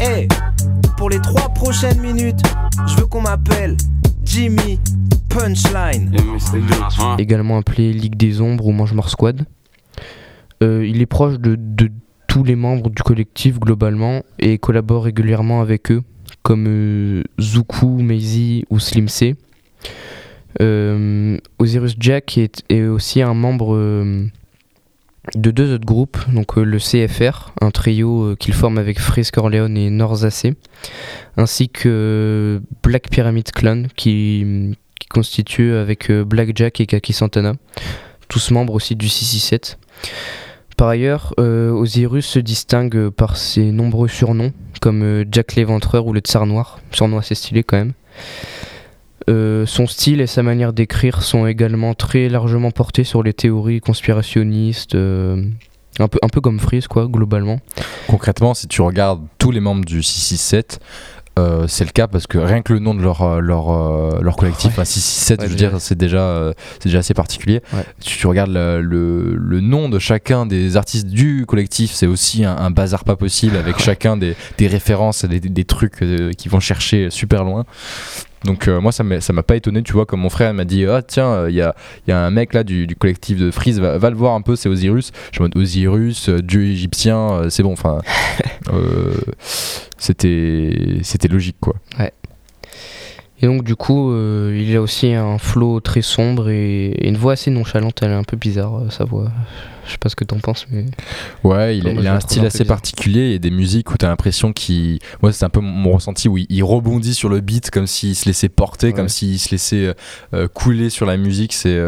Hey, pour les trois prochaines minutes, je veux qu'on m'appelle Jimmy Punchline. Également appelé Ligue des Ombres ou Mange Squad. Euh, il est proche de, tous les membres du collectif globalement et collabore régulièrement avec eux, comme euh, Zuku, Maisie ou Slim C. Euh, Osiris Jack est, aussi un membre de deux autres groupes, donc le CFR, un trio qu'il forme avec Frisk Orleans et Norzacé, ainsi que Black Pyramid Clan qui, qui constitue avec Black Jack et Kaki Santana, tous membres aussi du 667. Par ailleurs, euh, Osiris se distingue par ses nombreux surnoms, comme euh, Jack l'Éventreur ou le Tsar Noir, surnom assez stylé quand même. Euh, son style et sa manière d'écrire sont également très largement portés sur les théories conspirationnistes, un, peu, un peu comme Freeze, quoi, globalement. Concrètement, si tu regardes tous les membres du 667, euh, c'est le cas parce que rien que le nom de leur, euh, leur, euh, leur collectif, 667, je veux dire, c'est déjà, c'est déjà assez particulier. Si tu regardes le, le, nom de chacun des artistes du collectif, c'est aussi un, bazar pas possible avec chacun des, des références, des, des trucs qui vont chercher super loin. Donc moi ça m'a pas étonné, tu vois, comme mon frère m'a dit ah tiens il y a, y, a, un mec là du, du collectif de Freeze, va, va, le voir un peu, c'est Osiris. Je me dis Osiris, dieu égyptien, c'est bon, enfin c'était c'était logique quoi. Ouais. Et donc du coup, euh, il a aussi un flow très sombre et, une voix assez nonchalante. Elle est un peu bizarre euh, sa voix. Je sais pas ce que t'en penses, mais. Ouais, il, a un style assez particulier et des musiques où t'as l'impression qu'il. Moi, c'est un peu mon ressenti où il, rebondit sur le beat comme s'il se laissait porter, comme s'il se laissait euh, couler sur la musique. C'est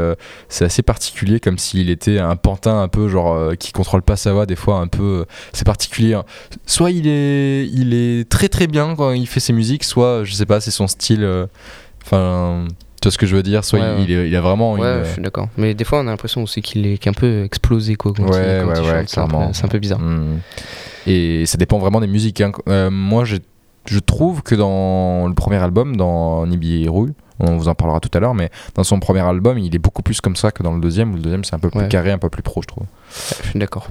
c'est assez particulier, comme s'il était un pantin un peu genre qui contrôle pas sa voix, des fois un peu. c'est particulier. Hein. Soit il est, il est très très bien quand il fait ses musiques, soit je sais pas, c'est son style Enfin, tu vois ce que je veux dire? Soit il, il, a vraiment. Ouais, je suis d'accord. Mais des fois, on a l'impression aussi qu'il est, un peu explosé, quoi. Quand ouais, il, ouais, ouais, C'est un, peu bizarre. Hmm. Et ça dépend vraiment des musiques. Hein. Euh, moi, je trouve que dans le premier album, dans Nibi Rouille, on vous en parlera tout à l'heure, mais dans son premier album, il est beaucoup plus comme ça que dans le deuxième, où le deuxième c'est un peu plus carré, un peu plus pro, je trouve. je suis d'accord.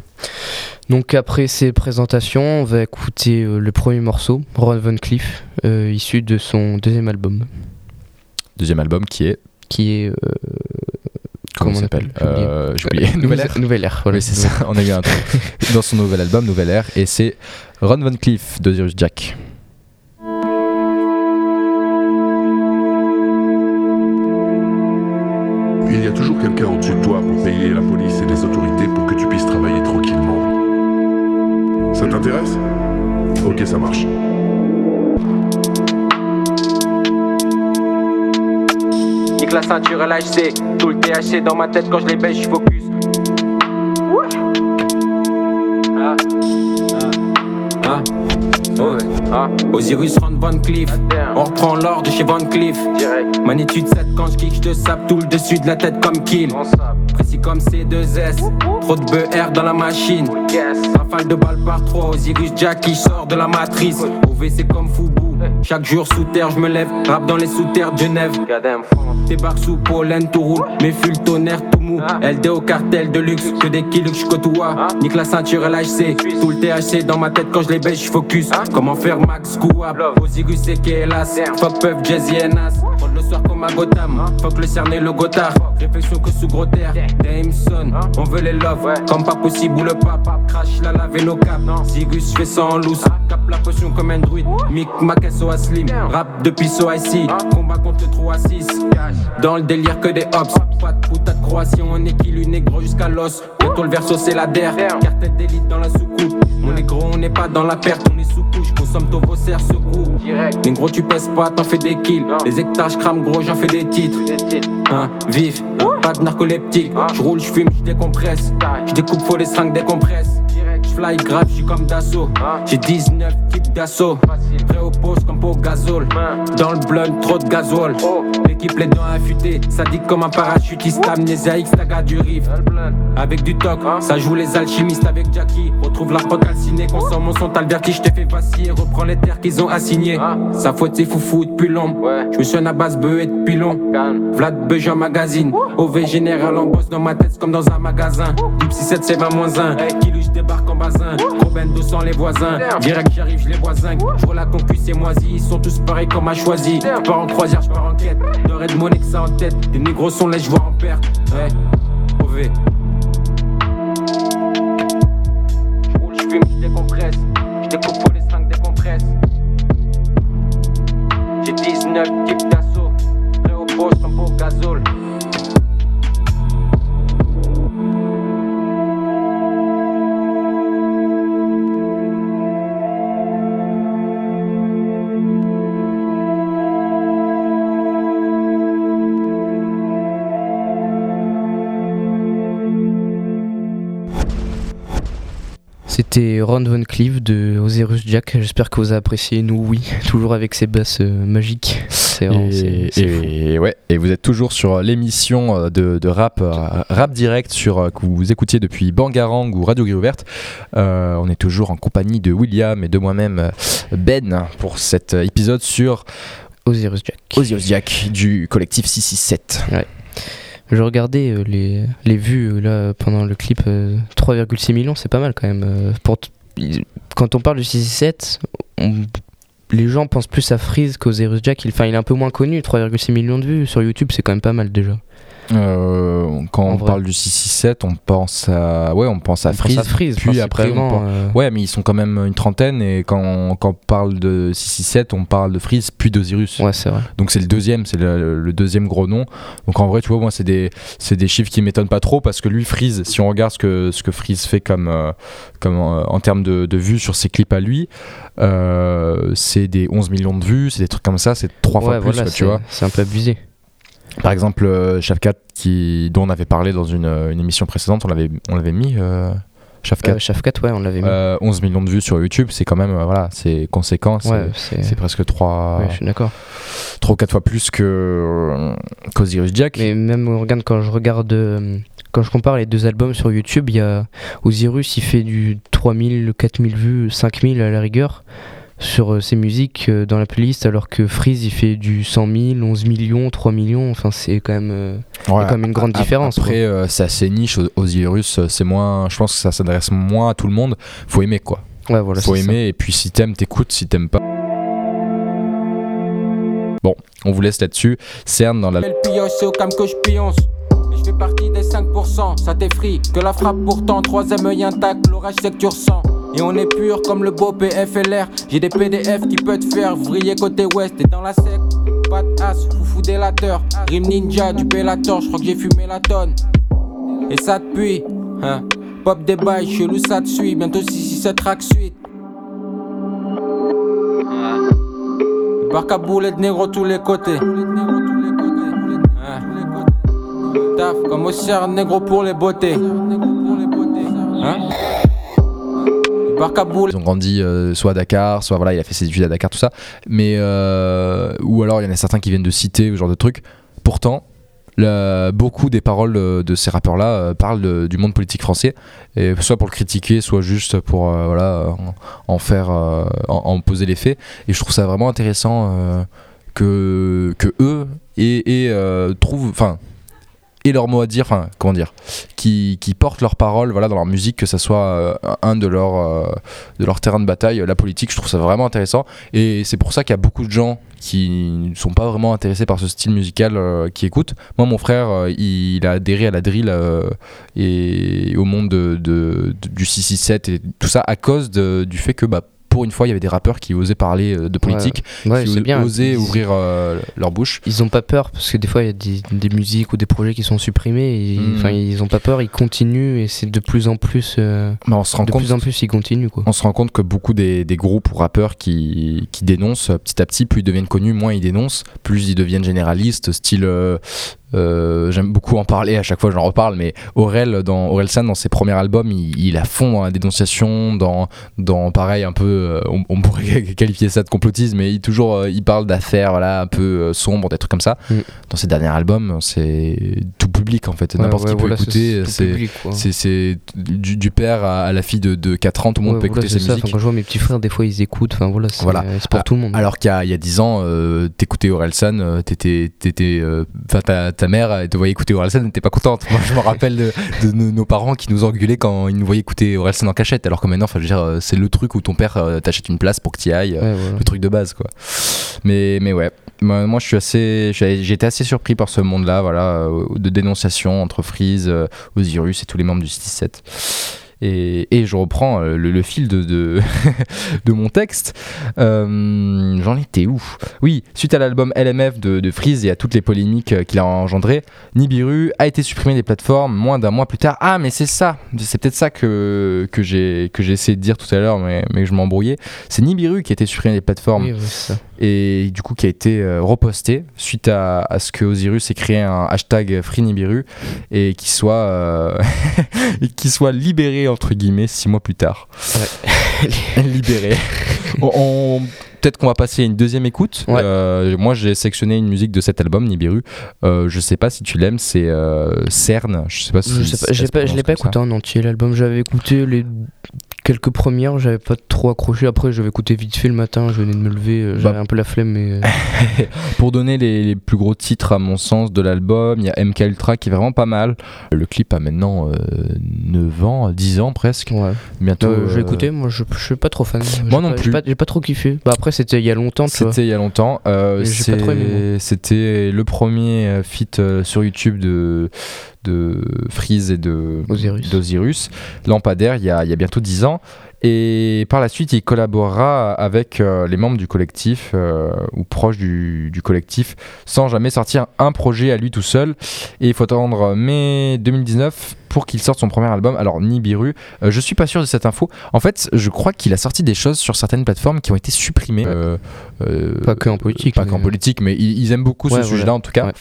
Donc après ces présentations, on va écouter euh, le premier morceau, Ron Van Cleef, euh, issu de son deuxième album. Deuxième album qui est Qui est. Euh, comment, on s'appelle euh, J'ai oublié. Nouvelle Ère. Nouvelle Ère. oui, c'est ça. On a eu un truc. Dans son nouvel album, Nouvelle Ère, et c'est Ron Van Cleef d'Osiris Jack. Il y a toujours quelqu'un au-dessus de toi pour payer la police et les autorités pour que tu puisses travailler tranquillement. Ça t'intéresse? Ok, ça marche. La ceinture LHC, tout le THC dans ma tête quand je les baisse, je focus. Ah. Ah. Oh ah. Osiris Rand Van Cleef, on reprend l'ordre de chez Van Cleef. Magnitude 7 quand je kick, je te sape tout le dessus de la tête comme kill. Précis comme C2S, trop de BR dans la machine. Rafale de balles par 3, Osiris Jack qui sort de la matrice. OVC comme Fubu. Chaque jour sous terre, je me lève, rap dans les sous-terres de Genève. Débarque sous pollen, tout roule, mais fut le tonnerre, tout mou. LD au cartel de luxe, que des kills que je côtoie. Nique la ceinture LHC, tout le THC dans ma tête quand je les baisse, je focus. Comment faire max couable, Osigus c'est hélas. Fuck Puff, Jazzy Nas. le soir comme à Gotham, fuck le cerné, le gotard. Réflexion que sous gros terre, Dameson, on veut les love. Comme pas possible ou le pape, crash la lave nos cap. Zigus, fais ça en loose, cap la potion comme un druide. Mick, ma caisse au slim, rap depuis so ici. Combat contre le 3 à 6. Dans le délire que des hops, pas de croation, on est qui négro jusqu'à l'os. Bientôt le verso c'est la der, tête d'élite dans la soucoupe. Mon négro, on n'est pas dans la perte, on est sous couche, consomme ton vos serres, Direct. Négro, tu pèses pas, t'en fais des kills. Les hectares, crame gros, j'en fais des titres. Hein, vif, pas de narcoleptique. J'roule, j'fume, j'décompresse. J'découpe, faut les seringues décompresse. J'fly grave, j'suis comme d'assaut. J'ai 19 d'assaut. Prêt au poste comme pour gazole. Dans le blunt, trop de gazole. L'équipe les dents affûtées, ça dit comme un parachutiste. Amnésia X, taga du riff. Avec du toc, ça joue les alchimistes avec Jackie. Retrouve la prod calcinée, consomme mon son, t'as le vertige, t'es fait vaciller. Reprends les terres qu'ils ont assignées. Sa faute, c'est foufou depuis long. Je me suis à base beuh et depuis long. Vlad Bejan magazine. OV général en bosse dans ma tête comme dans un magasin. Deep 67 c'est 20 moins 1. Kilo, je débarque en bazin. Gros 200 les voisins. Direct, j'arrive, je les voisins. Je vois la concu, c'est moisi, ils sont tous pareils comme à choisi. Je pars en croisière, je pars en quête. N'aurais de monnaie que ça en tête. Les négros sont là, je vois en perte. Ouais, mauvais. J'roule, j'fume, j'décompresse. J'découpe pour les 5 décompresse. J'ai 19 types d'assaut. Prêt au poste, en beau gazole. C'était Ron Von Cleave de Osiris Jack. J'espère que vous avez apprécié. Nous, oui, toujours avec ses basses euh, magiques. C'est Et, et ouais, et vous êtes toujours sur l'émission euh, de, de rap, euh, rap direct sur, que vous écoutiez depuis Bangarang ou Radio Gris Ouverte. Euh, on est toujours en compagnie de William et de moi-même Ben pour cet épisode sur Osiris Jack. Osiris Jack du collectif 667. Je regardais euh, les, vues euh, là pendant le clip. euh, 3,6 millions, c'est pas mal quand même. euh, pour quand on parle du 667, on- les gens pensent plus à Freeze qu'Osiris Jack. Il, enfin, il est un peu moins connu. 3,6 millions de vues sur YouTube, c'est quand même pas mal déjà. Euh, quand En on vrai. parle du 667, on pense à ouais, on pense à pense Freeze. à Freeze, puis après, on pense- euh, Ouais, mais ils sont quand même une trentaine et quand on, quand on parle de 667, on parle de Freeze puis d'Osiris. Ouais, c'est vrai. Donc c'est le deuxième, c'est le, le deuxième gros nom. Donc en vrai, tu vois, moi c'est des, c'est des chiffres qui m'étonnent pas trop parce que lui, Freeze, si on regarde ce que, ce que Freeze fait comme, euh, comme en termes de, de vues sur ses clips à lui, c'est des 11 millions de vues, c'est des trucs comme ça, c'est trois fois plus, quoi, tu vois. C'est un peu abusé. Par exemple, euh, Shafkat, qui, dont on avait parlé dans une, une émission précédente, on l'avait, on l'avait mis. Euh, Shafkat. Euh, Shafkat, ouais, on l'avait mis. Euh, 11 millions de vues sur YouTube, c'est quand même, euh, voilà, c'est conséquent, c'est, ouais, c'est. c'est presque 3, ouais, je suis d'accord. 3 ou 4 fois plus que euh, qu'Osiris Jack. Mais même regarde quand je regarde euh, quand je compare les deux albums sur YouTube, il y a Osiris il fait du 3000, 4000 vues, 5000 à la rigueur sur euh, ses musiques euh, dans la playlist alors que Freeze il fait du 100 000, 11 millions, 3 millions, enfin c'est quand même euh, quand même une grande différence, Après, euh, c'est assez niche. Osiris, euh, c'est moins. Je pense que ça s'adresse moins à tout le monde. Faut aimer quoi. ouais voilà, Faut ça. aimer. Et puis si t'aimes, t'écoutes. Si t'aimes pas. Bon, on vous laisse là-dessus. Cern dans la. Je pionce. Et je fais partie des 5%, ça t'effrie. Que la frappe pourtant, troisième œil intact, l'orage c'est que tu ressens. Et on est pur comme le beau PFLR. J'ai des PDF qui peuvent te faire vriller côté ouest. Et dans la sec, pas de as, foufou délateur. Rime ninja, du Bellator, je crois que j'ai fumé la tonne. Et ça depuis, hein. Pop des bails, chelou ça te suit. Bientôt 6 6 7 track suite. Barca boulet de négro tous les côtés. Taf comme au négro pour les beautés. Hein? Ils ont grandi euh, soit à Dakar, soit voilà, il a fait ses études à Dakar, tout ça. Mais euh, ou alors il y en a certains qui viennent de citer ce genre de trucs. Pourtant, beaucoup des paroles euh, de ces rappeurs-là parlent du monde politique français, et soit pour le critiquer, soit juste pour voilà en, faire, en, poser les faits. Et je trouve ça vraiment intéressant que que eux et, trouvent, enfin et leur mot à dire, comment dire, qui, qui portent leurs paroles voilà dans leur musique, que ça soit euh, un de leurs euh, de leur terrain de bataille, la politique, je trouve ça vraiment intéressant. Et c'est pour ça qu'il y a beaucoup de gens qui ne sont pas vraiment intéressés par ce style musical euh, qui écoutent. Moi, mon frère, euh, il, a adhéré à la drill et au monde de, de- de- du 667 et tout ça à cause du fait que bah, pour une fois, il y avait des rappeurs qui osaient parler euh, de politique, Ouais, qui bien. osaient Ils- ouvrir euh, leur bouche. Ils ont pas peur parce que des fois il y a des, des musiques ou des projets qui sont supprimés. et Mm. Enfin, ils ont pas peur, ils continuent et c'est de plus en plus. euh, Mais on se rend de compte plus en plus, ils continuent quoi. on se rend compte que beaucoup des, des groupes ou rappeurs qui, qui dénoncent petit à petit, plus ils deviennent connus, moins ils dénoncent, plus ils deviennent généralistes, style. Euh, J'aime beaucoup en parler, à chaque fois j'en reparle, mais Aurel, dans, Aurel San, dans ses premiers albums, il, il a fond dans la dénonciation, dans, dans pareil, un peu, euh, on, on pourrait qualifier ça de complotisme, mais il, toujours, euh, il parle d'affaires voilà, un peu sombres, des trucs comme ça. Mm. Dans ses derniers albums, c'est tout public en fait, Ouais, n'importe ouais, qui peut écouter, c'est. du, du père à, à la fille de, de 4 ans, tout le monde Ouais, peut voilà, écouter ses musiques. Quand je vois mes petits frères, des fois ils écoutent. Enfin voilà, c'est Voilà. pour Ah, tout le monde. Alors qu'il y y a 10 ans, euh, t'écoutais Orelsan, euh, t'étais, t'étais, ta mère elle te voyait écouter Orelsan, elle n'était pas contente. Moi, je me rappelle de, de nos, nos parents qui nous engueulaient quand ils nous voyaient écouter Orelsan en cachette, alors que maintenant, enfin, je veux dire, euh, c'est le truc où ton père euh, t'achète une place pour que tu y ailles, euh, Ouais, voilà. le truc de base, quoi. Mais, mais ouais, moi, moi, je suis assez, été assez surpris par ce monde-là, voilà, euh, de dénonciation entre Freeze, euh, Osiris et tous les membres du 6-7. Et, et je reprends euh, le, le fil de, de, de mon texte. Euh, J'en étais où? Oui, suite à l'album LMF de, de Freeze et à toutes les polémiques euh, qu'il a engendré, Nibiru a été supprimé des plateformes moins d'un mois plus tard. Ah, mais c'est ça C'est peut-être ça que, que j'ai essayé de dire tout à l'heure, mais, mais je m'embrouillais. C'est Nibiru qui a été supprimé des plateformes Oui, ça. et du coup qui a été reposté suite à, à ce que Osiris ait créé un hashtag Free Nibiru et qui soit euh, soit libéré entre guillemets six mois plus tard. libéré. On- on- Peut-être qu'on va passer à une deuxième écoute. Ouais. Euh, moi, j'ai sélectionné une musique de cet album, Nibiru. Euh, je sais pas si tu l'aimes, c'est euh, Cern. Je sais pas si Je sais pas, pas, l'ai pas ça. écouté en entier l'album. J'avais écouté les quelques premières, j'avais pas trop accroché. Après, j'avais écouté vite fait le matin, je venais de me lever, euh, j'avais Bah. un peu la flemme, mais. euh, Pour donner les, les plus gros titres à mon sens de l'album, il y a MK Ultra qui est vraiment pas mal. Le clip a maintenant 9 ans, 10 ans presque. ouais. Bientôt. Euh, j'ai euh, écouté, moi je, je suis pas trop fan. J'ai Moi non pas- j'ai plus. pas- J'ai pas, trop kiffé. Bah après, c'était il y a longtemps, tu vois. C'était il y a longtemps. Euh, j'ai pas trop aimé, C'était le premier euh, feat euh, sur YouTube de, de Freeze et de Osiris. d'Osiris. Lampadaire, il y, a, il y a bientôt 10 ans. Et par la suite, il collaborera avec euh, les membres du collectif euh, ou proches du, du collectif sans jamais sortir un projet à lui tout seul. Et il faut attendre mai 2019 pour qu'il sorte son premier album. Alors, Nibiru, euh, je suis pas sûr de cette info. En fait, je crois qu'il a sorti des choses sur certaines plateformes qui ont été supprimées. Euh, euh, Pas que en politique, Pas mais- qu'en politique, mais ils, ils aiment beaucoup Ouais, ce sujet-là en tout cas. Ouais.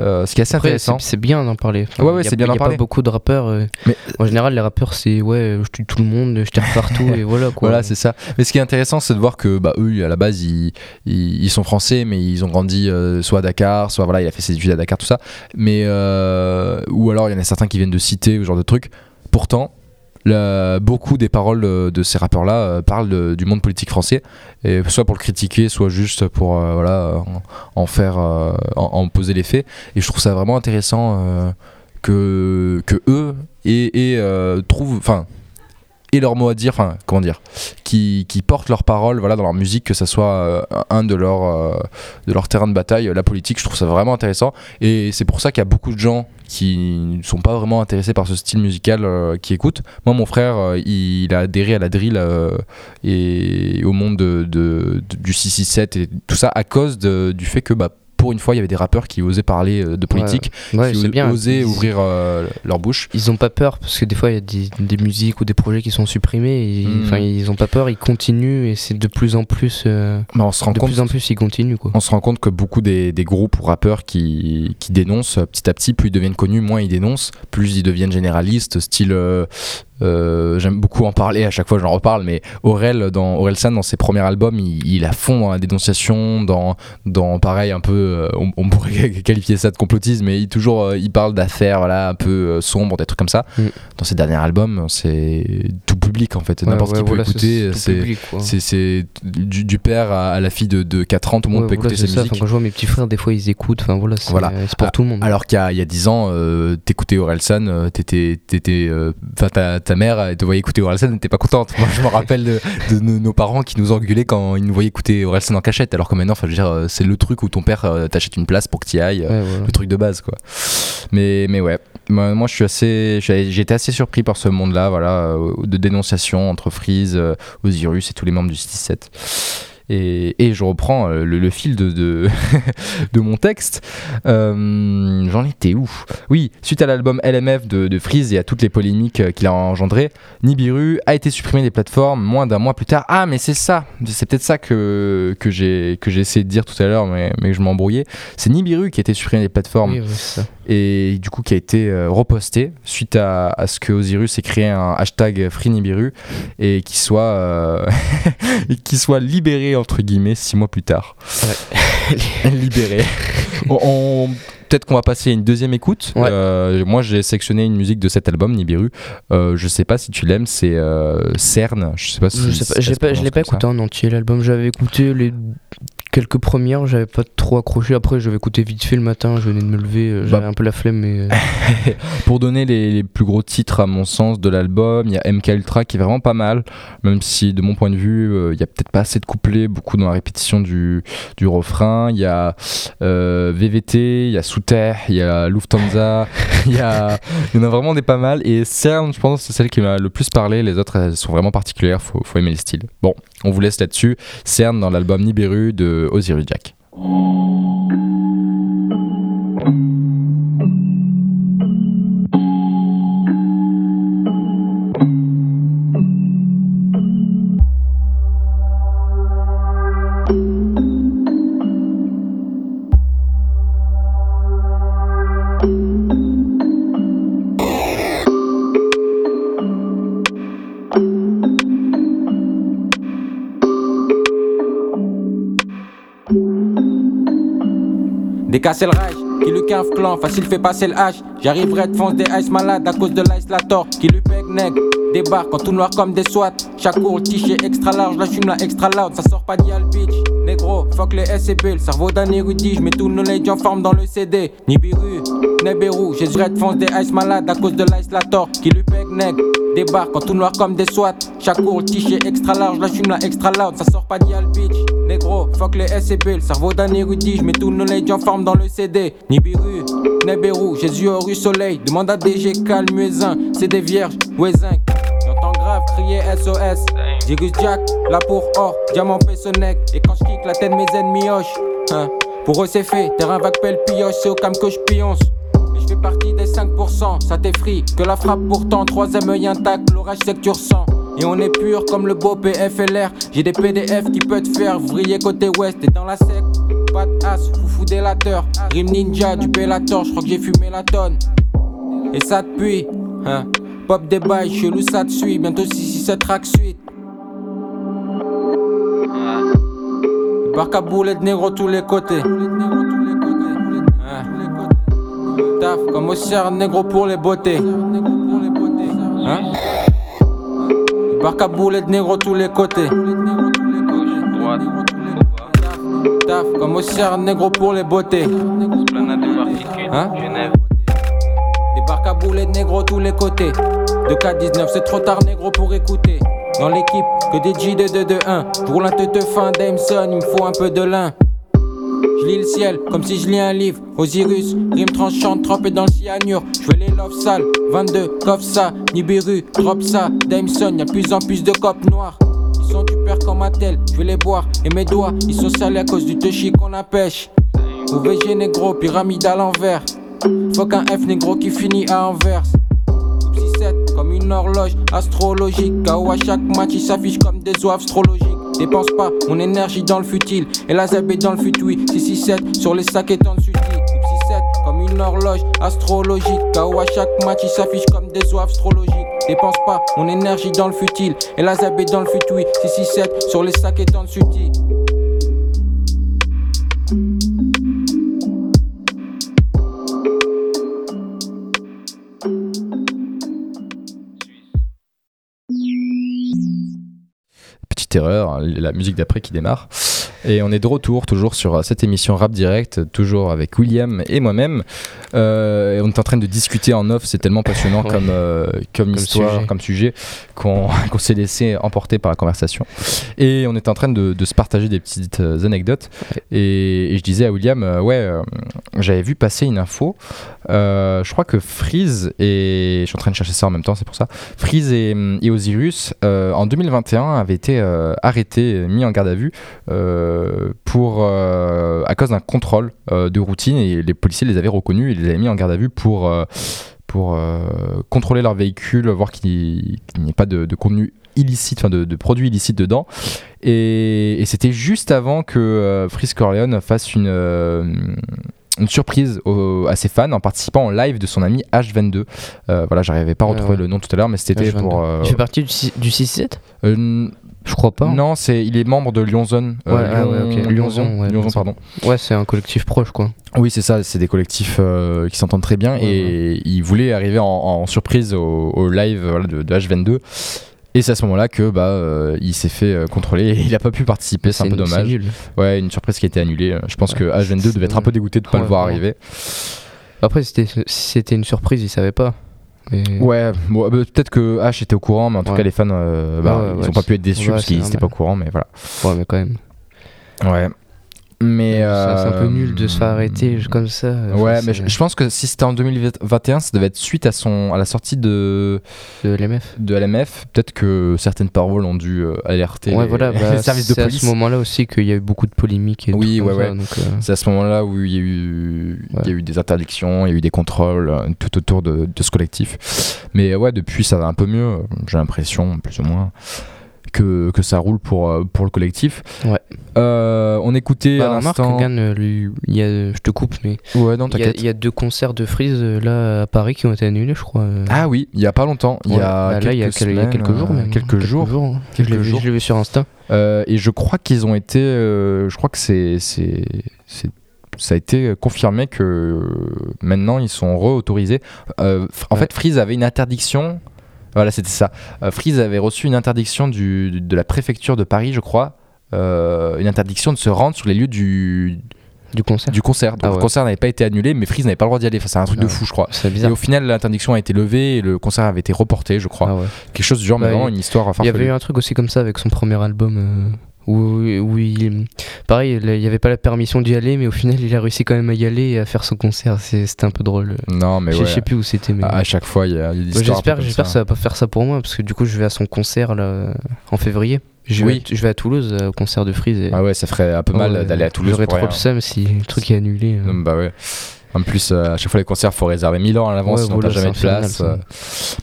Euh, ce qui est assez Après, intéressant. c'est bien d'en parler. Ouais, ouais, a- c'est bien d'en y a parler. pas beaucoup de rappeurs. euh, Mais- En général, les rappeurs, c'est ouais, je tue tout le monde, je tire partout et voilà quoi. Voilà, c'est ça. Mais ce qui est intéressant, c'est de voir que bah, eux, à la base, ils, ils, ils sont français, mais ils ont grandi euh, soit à Dakar, soit voilà, il a fait ses études à Dakar, tout ça. Mais euh, ou alors il y en a certains qui viennent de citer, ce genre de trucs. Pourtant, beaucoup des paroles euh, de ces rappeurs-là euh, parlent du monde politique français, soit pour le critiquer, soit juste pour euh, en, faire, en, poser les faits. Et je trouve ça vraiment intéressant que, eux trouvent, enfin, leur mot à dire, comment dire, qui, portent leurs paroles voilà, dans leur musique, que ça soit euh, un de leurs euh, de leur terrain de bataille, la politique, je trouve ça vraiment intéressant. Et c'est pour ça qu'il y a beaucoup de gens qui ne sont pas vraiment intéressés par ce style musical euh, qui écoutent. Moi, mon frère, euh, il, a adhéré à la drill et au monde de, de- de- du 667 et tout ça à cause du fait que bah, pour une fois, il y avait des rappeurs qui osaient parler euh, de politique, Ouais, qui bien. osaient Ils- ouvrir euh, leur bouche. Ils ont pas peur parce que des fois il y a des, des musiques ou des projets qui sont supprimés. ils ont pas peur, ils continuent et c'est de plus en plus. euh, Mais on se rend de compte plus en plus, ils continuent quoi. on se rend compte que beaucoup des, des groupes ou rappeurs qui, qui dénoncent petit à petit, plus ils deviennent connus, moins ils dénoncent, plus ils deviennent généralistes, style. euh, euh, J'aime beaucoup en parler, à chaque fois j'en reparle, mais Aurel, dans Orelsan, dans ses premiers albums, il, à fond dans la dénonciation, dans, dans pareil, un peu, euh, on, on pourrait qualifier ça de complotisme, mais il, toujours, euh, il parle d'affaires voilà, un peu sombres, des trucs comme ça. Mm. Dans ses derniers albums, c'est tout public en fait, Ouais, n'importe ouais, qui peut écouter, c'est. C'est c'est du, du père à, à la fille de, de 4 ans, tout le monde peut voilà, écouter musiques. Enfin, quand je vois mes petits frères, des fois ils écoutent. Enfin voilà, c'est Voilà. pour Ah, tout le monde. Alors qu'il y a, il y a 10 ans, euh, t'écoutais Orelsan, euh, t'étais, t'étais, enfin, ta, mère elle te voyait écouter Orelsan, elle n'était pas contente. Moi, je me rappelle de, de nos, nos parents qui nous engueulaient quand ils nous voyaient écouter Orelsan en cachette, alors que maintenant, enfin, je veux dire, euh, c'est le truc où ton père euh, t'achète une place pour que tu y ailles, euh, Ouais, le truc de base, quoi. Mais, mais ouais, moi, moi, je suis assez, été assez surpris par ce monde-là, voilà, de dénonciation entre Freeze, Osiris et tous les membres du 6-7. Et, et je reprends euh, le, le fil de, de, de mon texte. Euh, J'en étais où? Oui, suite à l'album LMF de, de Freeze et à toutes les polémiques euh, qu'il a engendré, Nibiru a été supprimé des plateformes moins d'un mois plus tard. Ah, mais c'est ça C'est peut-être ça que, que j'ai essayé de dire tout à l'heure, mais, mais je m'embrouillais. C'est Nibiru qui a été supprimé des plateformes Oui, et du coup qui a été euh, reposté suite à, à ce que Osiris ait créé un hashtag Free Nibiru et qui soit euh, et qui soit libéré entre guillemets six mois plus tard. libéré. On- on- Peut-être qu'on va passer à une deuxième écoute. Ouais. Euh, moi, j'ai sélectionné une musique de cet album, Nibiru. Euh, je sais pas si tu l'aimes, c'est euh, Cern. Je sais pas si Je sais pas, je l'ai pas écouté en entier l'album. J'avais écouté les quelques premières, j'avais pas trop accroché. Après, j'avais écouté vite fait le matin, je venais de me lever, euh, j'avais Bah. un peu la flemme, mais. euh, Pour donner les, les plus gros titres, à mon sens, de l'album, il y a MK Ultra qui est vraiment pas mal, même si, de mon point de vue, euh, il y a peut-être pas assez de couplets, beaucoup dans la répétition du, du refrain. Il y a euh, VVT, il y a Sous Terre, il y a Lufthansa, il y, a, il y en a vraiment des pas mal. Et CERN, je pense, c'est celle qui m'a le plus parlé. Les autres, elles sont vraiment particulières, faut, faut aimer le style. Bon, on vous laisse là-dessus. CERN dans l'album Nibiru de Osiris Jack. Décasser le rage, qui lui cave clan, facile fait passer le H. J'arriverai de fonce des ice malades à cause de l'ice la tor, qui lui pègue nègre. Débarque en tout noir comme des SWAT. Chaque cours, tiché extra large, la fume la extra loud, ça sort pas d'Yal Beach. Négro, fuck les SCP, le cerveau d'un érudit, j'mets tout le knowledge en forme dans le CD. Nibiru, Neberu, j'ai de fonce des ice malades à cause de l'ice la tor, qui lui nègre. Débarque en tout noir comme des SWAT. Le tiché extra large, la fume la extra loud, ça sort pas d'Yal Beach. Négro, fuck les SCP, le cerveau d'un érudit, j'mets tout le knowledge en forme dans le CD. Nibiru, Neberu, Jésus au rue Soleil, demande à DG calme, muezzin, c'est des vierges, Ouezin. J'entends grave crier SOS. Dirus Jack, là pour or, diamant Pessonnec. Et quand je kick la tête, mes ennemis hoche. Hein. Pour eux, c'est fait, terrain vague pelle pioche, c'est au cam que je pionce. Je fais partie des 5%, ça t'effrie. Que la frappe pourtant, troisième œil intact, l'orage c'est que tu ressens. Et on est pur comme le beau PFLR. J'ai des PDF qui peut te faire vriller côté ouest et dans la sec. Pas de as, foufou délateur. Rime ninja, du Bellator, je crois que j'ai fumé la tonne. Et ça depuis, hein. Pop des bails, chelou ça te suit. Bientôt 6 6 7 track suite. Barca boulet de négro tous les côtés. Hein. Taf comme au cerf, négro pour les beautés. Hein? Barca boulet de négro tous les côtés. Taf comme au cerf, négro pour les beautés. Hein? Débarque à boulet négro tous les côtés. 2K19, c'est trop tard négro pour écouter. Dans l'équipe, que des J2-2-2-1. J'roule un te fin Dameson, il me faut un peu de lin. Je lis le ciel comme si je lis un livre. Osiris, rime tranchante, trempé dans le cyanure. Je veux les love sales, 22, coffre ça, Nibiru, drop ça, Dameson, y'a plus en plus de copes noirs. Ils sont du père comme un je vais les boire. Et mes doigts, ils sont salés à cause du touchy qu'on empêche. OVG négro, pyramide à l'envers. Faut qu'un F négro qui finit à Anvers. 6-7 comme une horloge astrologique. KO à chaque match, il s'affiche comme des oies astrologiques. Dépense pas mon énergie dans le futile. Et la ZB dans le fut, oui. 6-6-7 sur les sacs étant dessus. 6-7 comme une horloge astrologique. KO à chaque match, il s'affiche comme des oies astrologiques. Dépense pas mon énergie dans le futile. Et la ZB dans le fut, oui. 6-6-7 sur les sacs étant dessus. Petite hein, la musique d'après qui démarre. Et on est de retour, toujours sur cette émission Rap Direct, toujours avec William et moi-même. Euh, et on est en train de discuter en off, c'est tellement passionnant Ouais. comme, euh, comme, Comme histoire, sujet. comme sujet, qu'on s'est laissé emporter par la conversation. Et on est en train de, de se partager des petites euh, anecdotes. Et, et je disais à William, euh, ouais, euh, j'avais vu passer une info. Euh, je crois que Freeze et. Je suis en train de chercher ça en même temps, c'est pour ça. Freeze et, et Osiris, euh, en 2021, avaient été euh, arrêtés, mis en garde à vue euh, pour, euh, à cause d'un contrôle euh, de routine et les policiers les avaient reconnus et les avaient mis en garde à vue pour, euh, pour euh, contrôler leur véhicule, voir qu'il n'y ait pas de, de contenu illicite, enfin de, de produits illicites dedans. Et, et c'était juste avant que euh, Freeze Corleone fasse une, euh, une surprise au- à ses fans en participant en live de son ami H22. Euh, voilà, j'arrivais pas à Ouais, retrouver ouais. le nom tout à l'heure, mais c'était H22. pour. euh, Il fait partie du, six- du 6-7 euh, Je crois pas. non, c'est il est membre de Lyonzone. Ouais, ah ouais. Lyonzone, Lyonzone, pardon. Ouais, c'est un collectif proche, quoi. Oui, c'est ça, c'est des collectifs euh, qui s'entendent très bien Ouais, et il voulait arriver en, en surprise au, au live voilà, de, de H22 Et c'est à ce moment-là que bah, euh, il s'est fait euh, contrôler et il a pas pu participer, c'est un peu dommage. nul. Ouais, une surprise qui a été annulée. Je pense Ouais, que H22 c'est devait être un peu dégoûté de pas Ouais, le voir arriver. Après, c'était- si c'était une surprise, il savait pas. Ouais, bon, bah, peut-être que H était au courant, mais en tout Ouais. cas les fans, euh, bah, Ouais, ouais, ils ouais, ont pas pu être déçus parce qu'ils étaient pas au courant, mais voilà. Ouais, mais quand même. Ouais. Mais Ça, C'est un peu euh, nul de se faire arrêter comme ça. Ouais, Enfin, mais je, je pense que si c'était en 2021, ça devait être suite à son à la sortie de de l'MF. de LMF. Peut-être que certaines paroles ont dû euh, alerter Ouais, les, voilà. les bah, services de c'est à police. ce moment-là aussi qu'il y a eu beaucoup de polémiques. Et Oui, ouais, ouais. euh, C'est à ce moment-là où il y a eu, il y a eu des interdictions, il y a eu des contrôles euh, tout autour de, de ce collectif. Mais euh, ouais, depuis ça va un peu mieux, j'ai l'impression, plus ou moins, que, que ça roule pour, euh, pour le collectif. Ouais. Euh, on écoutait Bah, à l'instant. euh, lui, il y a, je te coupe, mais Ouais, non, t'inquiète. il y a deux concerts de Freeze là à Paris qui ont été annulés, je crois. Ah oui, il y a pas longtemps, il y a bah, quelques là, il y a, y quelques jours même. Quelques jours. hein. Quelques je l'ai vu- sur Insta. Euh, et je crois qu'ils ont été. euh, je crois que c'est. Ça a été confirmé que maintenant ils sont re-autorisés. Euh, en Ouais. fait, Freeze avait une interdiction. Voilà, c'était ça. Euh, Freeze avait reçu une interdiction du, de la préfecture de Paris, je crois. euh, une interdiction de se rendre sur les lieux du, Du concert. du concert. Donc Ah le concert n'avait pas été annulé, mais Freeze n'avait pas le droit d'y aller. Enfin, c'est un truc de Ouais. fou, je crois. C'est Et bizarre. au final, l'interdiction a été levée et le concert avait été reporté, je crois. Ah ouais. Quelque chose du genre, mais Bah, vraiment il- une histoire Il y farfelue. avait eu un truc aussi comme ça avec son premier album. euh, où, où il. Pareil, il n'y avait pas la permission d'y aller, mais au final, il a réussi quand même à y aller et à faire son concert. C'est- C'était un peu drôle. Non, mais je, ouais. sais plus où c'était, mais. À chaque fois, il y a, J'espère, que ça. ça va pas faire ça pour moi parce que du coup je vais à son concert là en février. Je vais, Oui. à, je vais à Toulouse euh, au concert de Freeze. Et... Ah ouais, ça ferait un peu mal Ouais, d'aller à Toulouse. J'aurais trop rien. le seum si le truc est annulé. Non, bah ouais. En plus, euh, à chaque fois, les concerts, faut réserver 1000 ans à l'avance, Ouais, sinon t'as jamais de c'est place. euh.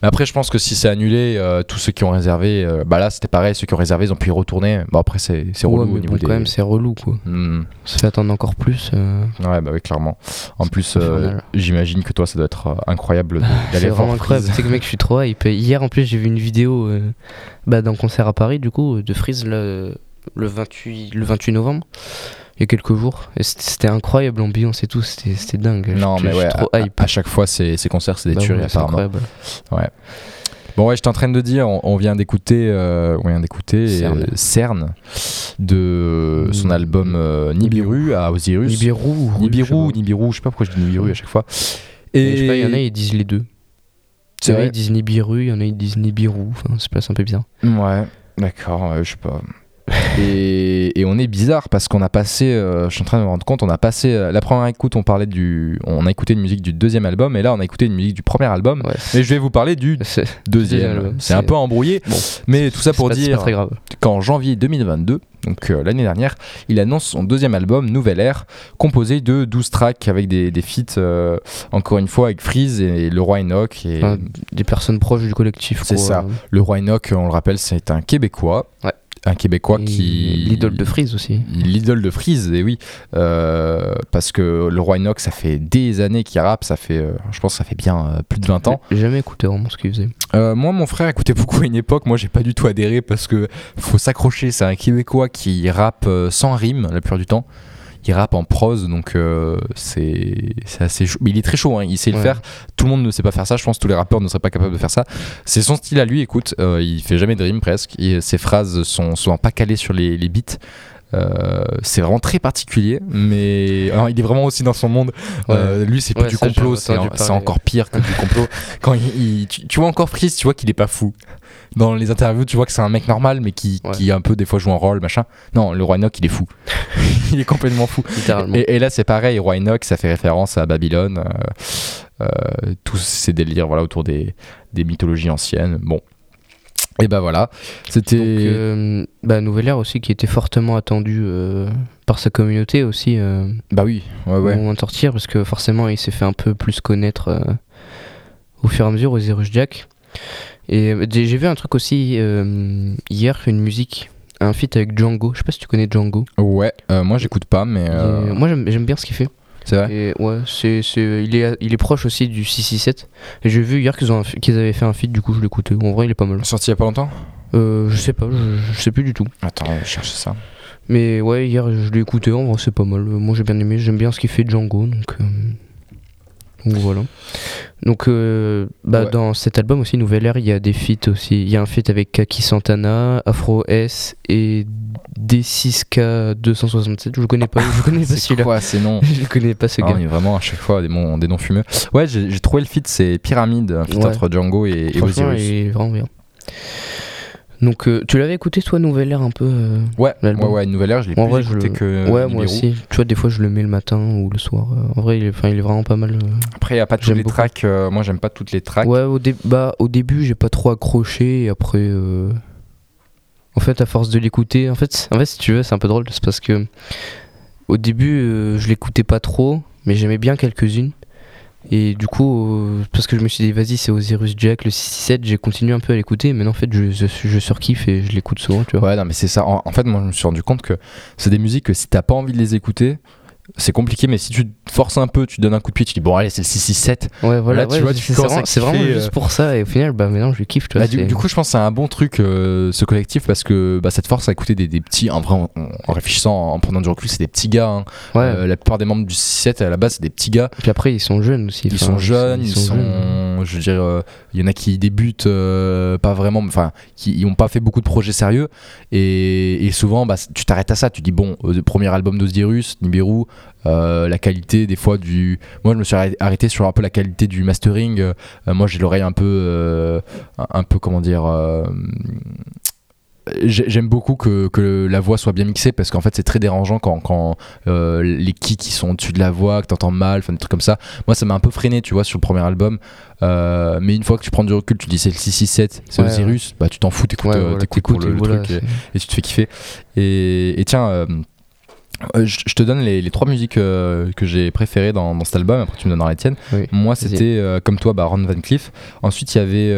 Mais après, je pense que si c'est annulé, euh, tous ceux qui ont réservé, bah là, c'était pareil, ceux qui ont réservé, ils ont pu y retourner. Bon, après, c'est c'est Ouais, relou mais au niveau bon, des. quand même c'est relou quoi. Hmm. Ça fait attendre encore plus. Ouais, bah oui, clairement. En plus, j'imagine que toi, ça doit être incroyable C'est d'aller voir vraiment incroyable. Sais que mec, je suis trop hype. Hier en plus j'ai vu une vidéo bah, d'un concert à Paris du coup de Freeze le, le 28 le 28 novembre. Il y a quelques jours. Et c'était incroyable l'ambiance et tout. C'était dingue. Non, Je- mais je ouais, trop à, hype. à chaque fois, ces, ces concerts, c'est des Bah tueries, ouais, apparemment. incroyable. Bon ouais, j'étais en train de dire, on, vient d'écouter, euh, on vient d'écouter Cern. euh, Cern de son Mm. album euh, Nibiru à Osiris. Nibiru. je Nibiru. Nibiru, je sais pas pourquoi je dis Nibiru à chaque fois. Et... Je sais pas, il y en a, ils disent les deux. c'est en vrai. ils disent Nibiru, il y en a, ils disent Nibiru. Enfin, c'est pas- un peu bizarre. Ouais, d'accord, ouais, je sais pas. Et, et on est bizarre parce qu'on a passé, euh, je suis en train de me rendre compte, on a passé euh, la première écoute, on parlait du, on a écouté une musique du deuxième album et là on a écouté une musique du premier album. Ouais, Mais je vais vous parler du deuxième. album, C'est un peu embrouillé, Bon. mais tout ça pour pas- dire qu'en janvier 2022, donc euh, l'année dernière, il annonce son deuxième album, Nouvelle Ère, composé de 12 tracks avec des, des feats, euh, encore une fois, avec Freeze et Le Roi Enoch. Et Enfin, des personnes proches du collectif. C'est ça. Le Roi Enoch, on le rappelle, c'est un Québécois. Ouais. Un Québécois Et qui. L'idole de Freeze aussi. L'idole de Freeze, et oui. Euh, parce que le Roi Enoch, ça fait des années qu'il rappe, ça fait, euh, je pense que ça fait bien euh, plus de 20 ans. J'ai jamais écouté vraiment ce qu'il faisait. Moi, mon frère écoutait beaucoup à une époque. Moi, j'ai pas du tout adhéré parce que faut s'accrocher. C'est un Québécois qui rappe sans rime la plupart du temps. Il rappe en prose, donc euh, c'est c'est assez chaud. Mais il est très chaud, hein, il sait le faire. Tout le monde ne sait pas faire ça. Je pense que tous les rappeurs ne seraient pas capables de faire ça. C'est son style à lui. Écoute, euh, il fait jamais de rime presque. Et ses phrases sont souvent pas calées sur les, les beats. Euh, c'est vraiment très particulier, mais alors, il est vraiment aussi dans son monde. Euh, lui, c'est plus Ouais, du complot, c'est encore pire que du complot. Quand il, il- tu, tu vois encore Freeze, tu vois qu'il est pas fou. Dans les interviews, tu vois que c'est un mec normal, mais qui, Ouais. qui un peu des fois joue un rôle, machin. Non, le roi Enoch, il est fou. il est complètement fou. Et là, c'est pareil, roi Enoch, ça fait référence à Babylone, euh, euh, tous ces délires voilà, autour des, des mythologies anciennes. Bon. Et ben voilà, c'était. Euh, bah, Nouvelle Ère aussi, qui était fortement attendu euh, par sa communauté aussi. euh, Bah oui, ouais, au ouais. moment de sortir, parce que forcément, il s'est fait un peu plus connaître euh, au fur et à mesure aux Zerus Jack. Et euh, j'ai vu un truc aussi euh, hier, une musique, un feat avec Django. Je sais pas si tu connais Django. Ouais, moi j'écoute pas, mais. Moi, j'aime bien ce qu'il fait. C'est vrai. Et ouais, c'est, c'est, il, est, il est proche aussi du 667. Et j'ai vu hier qu'ils, ont un qu'ils avaient fait un feat, du coup je écouté. En vrai, il est pas mal. Sorti il y a pas longtemps? Euh, je sais pas, je, je sais plus du tout. Attends, je cherche ça. Mais ouais, hier je l'ai écouté, en vrai c'est pas mal. Moi j'ai bien aimé, j'aime bien ce qu'il fait Django. Donc, euh, Donc voilà. Donc euh, bah, Ouais. dans cet album aussi, Nouvelle Ère, il y a des feats aussi. Il y a un feat avec Kaki Santana, Afro S et D6K267. Je connais pas, je connais pas C'est celui-là. quoi ces noms Je connais pas ce Ah, gars. est vraiment à chaque fois des, noms- des noms fumeux. Ouais, j'ai j'ai trouvé le feat, c'est Pyramide, un feat Ouais. entre Django et, et Franchement, Osiris. il est vraiment bien. Donc euh, tu l'avais écouté toi, Nouvelle Ère un peu euh, Ouais, ouais, ouais, nouvelle ère, je l'ai En plus vrai, je le- que Ouais, Nibiru. moi aussi. Tu vois, des fois, je le mets le matin ou le soir. Euh, en vrai, il est, enfin, il est vraiment pas mal. euh. Après, il n'y a pas toutes les beaucoup. tracks. euh, moi, j'aime pas toutes les tracks. Ouais, au, dé- bah, au début, j'ai pas trop accroché. Et après, euh, en fait, à force de l'écouter, en fait, en fait, si tu veux, c'est un peu drôle. C'est parce que au début, euh, je l'écoutais pas trop, mais j'aimais bien quelques-unes. Et du coup, euh, parce que je me suis dit, vas-y, c'est Osiris Jack, le 667, j'ai continué un peu à l'écouter. Mais en fait, je, je, je surkiffe et je l'écoute souvent, tu vois. Ouais, non, mais c'est ça. En, en fait, moi, je me suis rendu compte que c'est des musiques que si t'as pas envie de les écouter, c'est compliqué. Mais si tu te forces un peu, tu donnes un coup de pied, tu dis bon, allez, c'est le 667. Ouais, voilà, Là, tu ouais, vois, tu c'est vraiment, juste euh. pour ça. Et au final, bah maintenant, je kiffe, tu vois. Bah, du, coup, je pense que c'est un bon truc, euh, ce collectif, parce que bah, ça te force à écouter des, des petits. En vrai, en, en réfléchissant, en prenant du recul, c'est des petits gars. hein. ouais. Euh, la plupart des membres du 667 à la base, c'est des petits gars. Puis après, ils sont jeunes aussi. Ils sont jeunes, ils, sont, jeunes. je veux dire, euh, il y en a qui débutent pas vraiment, enfin, qui n'ont pas fait beaucoup de projets sérieux, et, et souvent, bah, tu t'arrêtes à ça, tu dis bon, premier album d'Osiris, Nibiru, euh, la qualité des fois du, moi je me suis arrêté- sur un peu la qualité du mastering, euh, moi j'ai l'oreille un peu, euh, un, peu comment dire. j'ai- J'aime beaucoup que, que la voix soit bien mixée parce qu'en fait c'est très dérangeant quand, quand les kicks qui sont au-dessus de la voix, que t'entends mal, enfin des trucs comme ça. Moi ça m'a un peu freiné tu vois sur le premier album. Mais une fois que tu prends du recul, tu dis c'est le 667, c'est Ouais, Osiris, bah tu t'en fous, t'écoutes Ouais, voilà, pour le, et le voilà, truc et, tu te fais kiffer. Et, et tiens, euh, je je te donne les, les trois musiques euh, que j'ai préférées dans, dans cet album, après tu me donneras les tiennes. Oui. Moi c'était euh, comme toi, bah, Ron Van Cliff. Ensuite il y avait,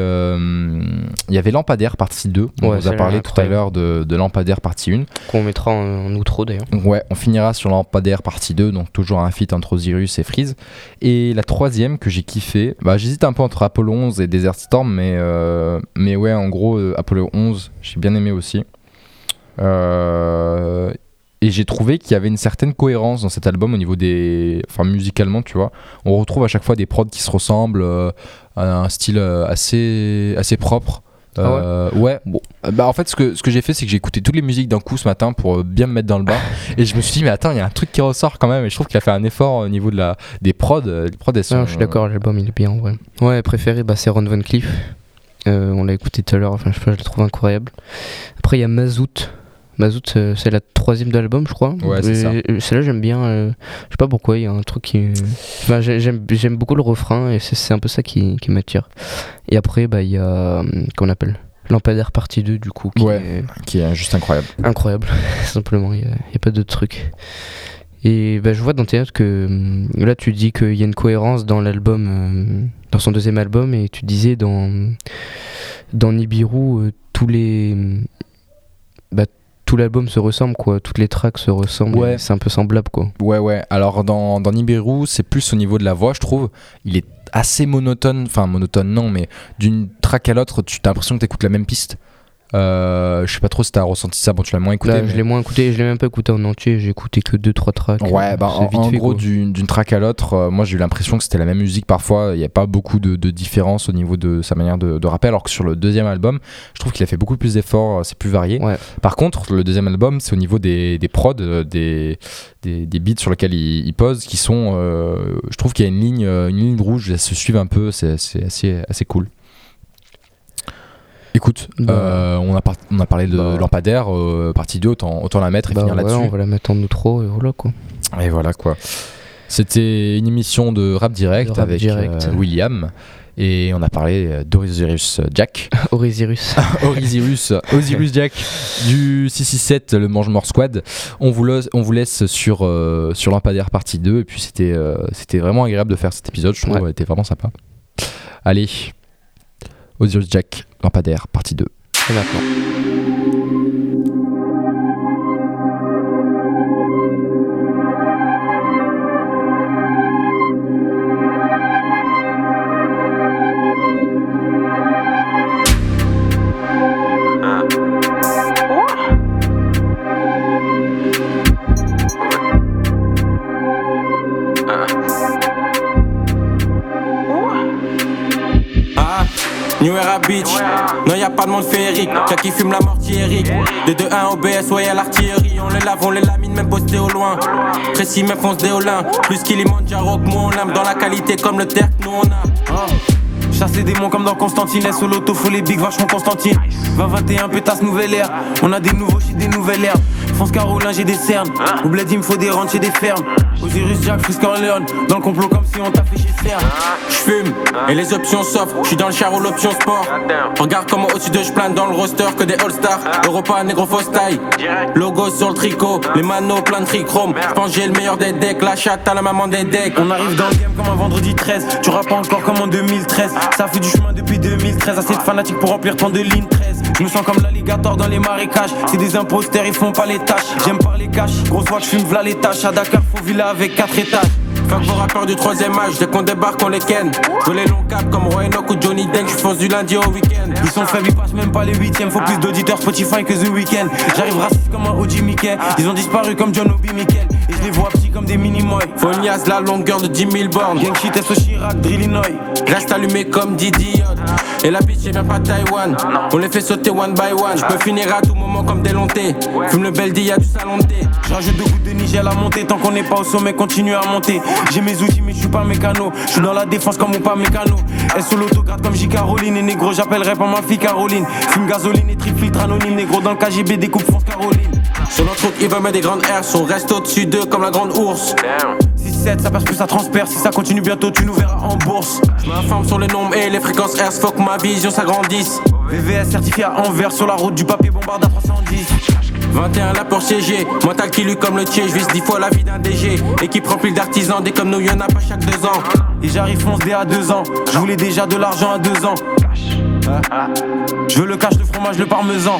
il y avait Lampadaire partie 2, on Ouais, vous a parlé tout à l'heure de, de Lampadaire partie 1. Qu'on mettra en, en outro d'ailleurs. Ouais, on finira sur Lampadaire partie 2, donc toujours un feat entre Osiris et Freeze. Et la troisième que j'ai kiffé, bah, j'hésite un peu entre Apollo 11 et Desert Storm, mais, mais ouais, en gros, Apollo 11, j'ai bien aimé aussi. Euh, et j'ai trouvé qu'il y avait une certaine cohérence dans cet album au niveau des. Enfin, musicalement, tu vois. On retrouve à chaque fois des prods qui se ressemblent, euh, à un style euh, assez, assez propre. Ah ouais Euh, ouais, bon. Bah, en fait, ce que, ce que j'ai fait, c'est que j'ai écouté toutes les musiques d'un coup ce matin pour bien me mettre dans le bain. et je me suis dit, mais attends, il y a un truc qui ressort quand même. Et je trouve qu'il a fait un effort au niveau de la, des prods. Les prods, elles sont. Non, je suis d'accord, l'album il est bien en vrai. Ouais, préféré, bah, c'est Ron Van. Euh, on l'a écouté tout à l'heure, enfin, je sais pas, je le trouve incroyable. Après, il y a Mazout. Mazout, euh, c'est la troisième de l'album, je crois. Ouais, c'est ça. et Celle-là, j'aime bien. euh, je sais pas pourquoi, il y a un truc qui. Enfin, j'ai- j'aime j'aime beaucoup le refrain et c'est un peu ça qui, qui m'attire. Et après, bah, il y a. hum, Qu'on appelle Lampadaire partie 2, du coup, qui Ouais. est Qui est juste incroyable. incroyable, simplement, il n'y a, pas d'autre truc. Et bah, je vois dans tes notes que hum, là tu dis qu'il y a une cohérence dans l'album, euh, dans son deuxième album, et tu disais dans, dans Nibiru, euh, tous les. Bah, tout l'album se ressemble, quoi. Toutes les tracks se ressemblent. Ouais. C'est un peu semblable, quoi. Ouais, ouais. Alors, dans, dans Nibiru, c'est plus au niveau de la voix, je trouve. Il est assez monotone. Enfin, monotone, non, mais d'une track à l'autre, tu as l'impression que tu écoutes la même piste. Euh, je sais pas trop si t'as ressenti ça. Bon, tu l'as moins écouté. Là, mais- je l'ai moins écouté, je l'ai même pas écouté en entier, j'ai écouté que 2-3 tracks. Ouais, bah, en, en fait, gros, d'une track à l'autre, euh, moi j'ai eu l'impression que c'était la même musique parfois. Il n'y a pas beaucoup de, de différence au niveau de sa manière de, de rapper. Alors que sur le deuxième album, je trouve qu'il a fait beaucoup plus d'efforts, euh, c'est plus varié. Ouais. Par contre, le deuxième album, c'est au niveau des, des prods, euh, des, des, des beats sur lesquels il, il pose, qui sont. euh, je trouve qu'il y a une ligne, une ligne rouge, elles se suivent un peu, c'est c'est assez, assez cool. Écoute, Bah. euh, on, a par- on a parlé de Bah. Lampadaire, euh, partie 2, autant, autant la mettre et Bah finir ouais, là-dessus. on va la mettre en outro et voilà quoi. Et voilà quoi. C'était une émission de rap direct rap avec direct. euh, William. Et on a parlé d'Osiris Jack. Orisirus. Osiris, Osiris Jack du 667, le Mange-Mort Squad. On vous, laisse, on vous laisse sur, euh, sur Lampadaire partie 2. Et puis c'était euh, c'était vraiment agréable de faire cet épisode. Je trouve Ouais. était vraiment sympa. Allez, Osiris Jack, Lampadaire partie 2. Et maintenant. New Era Beach. Non, y a pas de monde féerique. Y'a qui fume la mortiérique. De 2-1 OBS, ouais, y'a l'artillerie. On les lave, on les lamine, même posté au loin. Précis, même fonce des Olins. Plus qu'il y Manjaro que moi, on aime dans la qualité comme le terre nous on a. Chasse les démons comme dans Constantine, sous l'auto, faut les big, vachement Constantine. 20-21, pétasse, nouvelle ère. On a des nouveaux shit, des nouvelles herbes. France Carolin, j'ai des cernes. Au il me faut des rentes chez des fermes. Osiris, Jack, Frisk, Leon. Dans le complot, comme si on t'a fait CERN. J'fume, et les options s'offrent. J'suis dans le char ou l'option sport. Regarde comment au-dessus de j'plane dans le roster que des All-Stars. Europa, négro, fausse taille. Logo sur le tricot, les manos plein de trichrome. J'pense j'ai le meilleur des decks, la chatte à la maman des decks. On arrive dans le game comme un vendredi 13. Tu rappes pas encore comme en 2013. Ça fait du chemin depuis 2013. Assez de fanatiques pour remplir tant de lignes 13. Je me sens comme l'alligator dans les marécages. C'est des imposteurs, ils font pas les tâches. J'aime parler cash. Grosse voix, j'fume v'là les tâches. À Dakar, faut villa avec 4 étages. Fuck vos rappeurs du troisième âge, dès qu'on débarque on les ken. Je les longs caps comme Roy Enoch ou Johnny Deng, je fonce du lundi au week-end. Ils sont faibles, ils passent même pas les huitièmes Faut plus d'auditeurs Spotify que The Weeknd. J'arrive raciste comme un OG Mickey Ils ont disparu comme John Obi Mikel. Et je les vois petits comme des mini-moy une la longueur de 10 000 bornes. Gang shit, Chirac, Drillinois Reste allumé comme Didi et la bitch, elle vient pas de Taïwan. On les fait sauter one by one. Je peux finir à tout moment comme des lontés. Fume le bel y'a du salon de thé. J'rajoute deux gouttes de Niger à la montée. Tant qu'on n'est pas au sommet, continue à monter. J'ai mes outils, mais je suis pas mécano. Je suis dans la défense comme mon pas mécano. Elle sur l'autograde comme J. Caroline. Et négro, j'appellerai pas ma fille Caroline. Fume gasoline et triple filtre anonyme. Négro dans le KGB, découpe France Caroline. Sur notre route, il va mettre des grandes airs. On reste au-dessus d'eux comme la grande ours. 6-7, ça passe plus, ça transperce. Si ça continue bientôt, tu nous verras en bourse. Je m'informe sur les nombres et les fréquences R. Faut que ma vision s'agrandisse. VVS certifié à Anvers sur la route du papier bombarde à 310. 21 là pour siéger, mental qui lutte comme le tien, je vise 10 fois la vie d'un DG. Équipe remplie d'artisans, des comme nous, y'en a pas chaque deux ans. Et j'arrive fonce dès à deux ans, je voulais déjà de l'argent à deux ans. Je veux le cash, le fromage, le parmesan.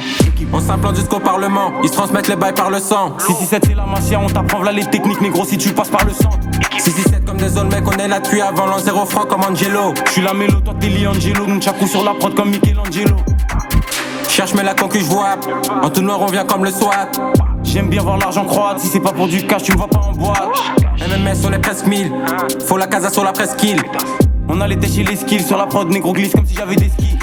On s'implante jusqu'au parlement, ils se transmettent les bails par le sang. 667 c'est la macia, on t'apprend là les techniques, négro si tu passes par le sang. 667 comme des mec, on est là depuis avant l'an zéro franc comme Angelo. Je suis la mélo, toi t'es Liangelo, Nunchaku sur la prod comme Michelangelo. Cherche mais la concu je vois En tout noir on vient comme le SWAT J'aime bien voir l'argent croître Si c'est pas pour du cash tu me vois pas en boîte MMS on est presque 1000 Faut la casa sur la presqu'île On a les chez les skills Sur la prod négro glisse comme si j'avais des skis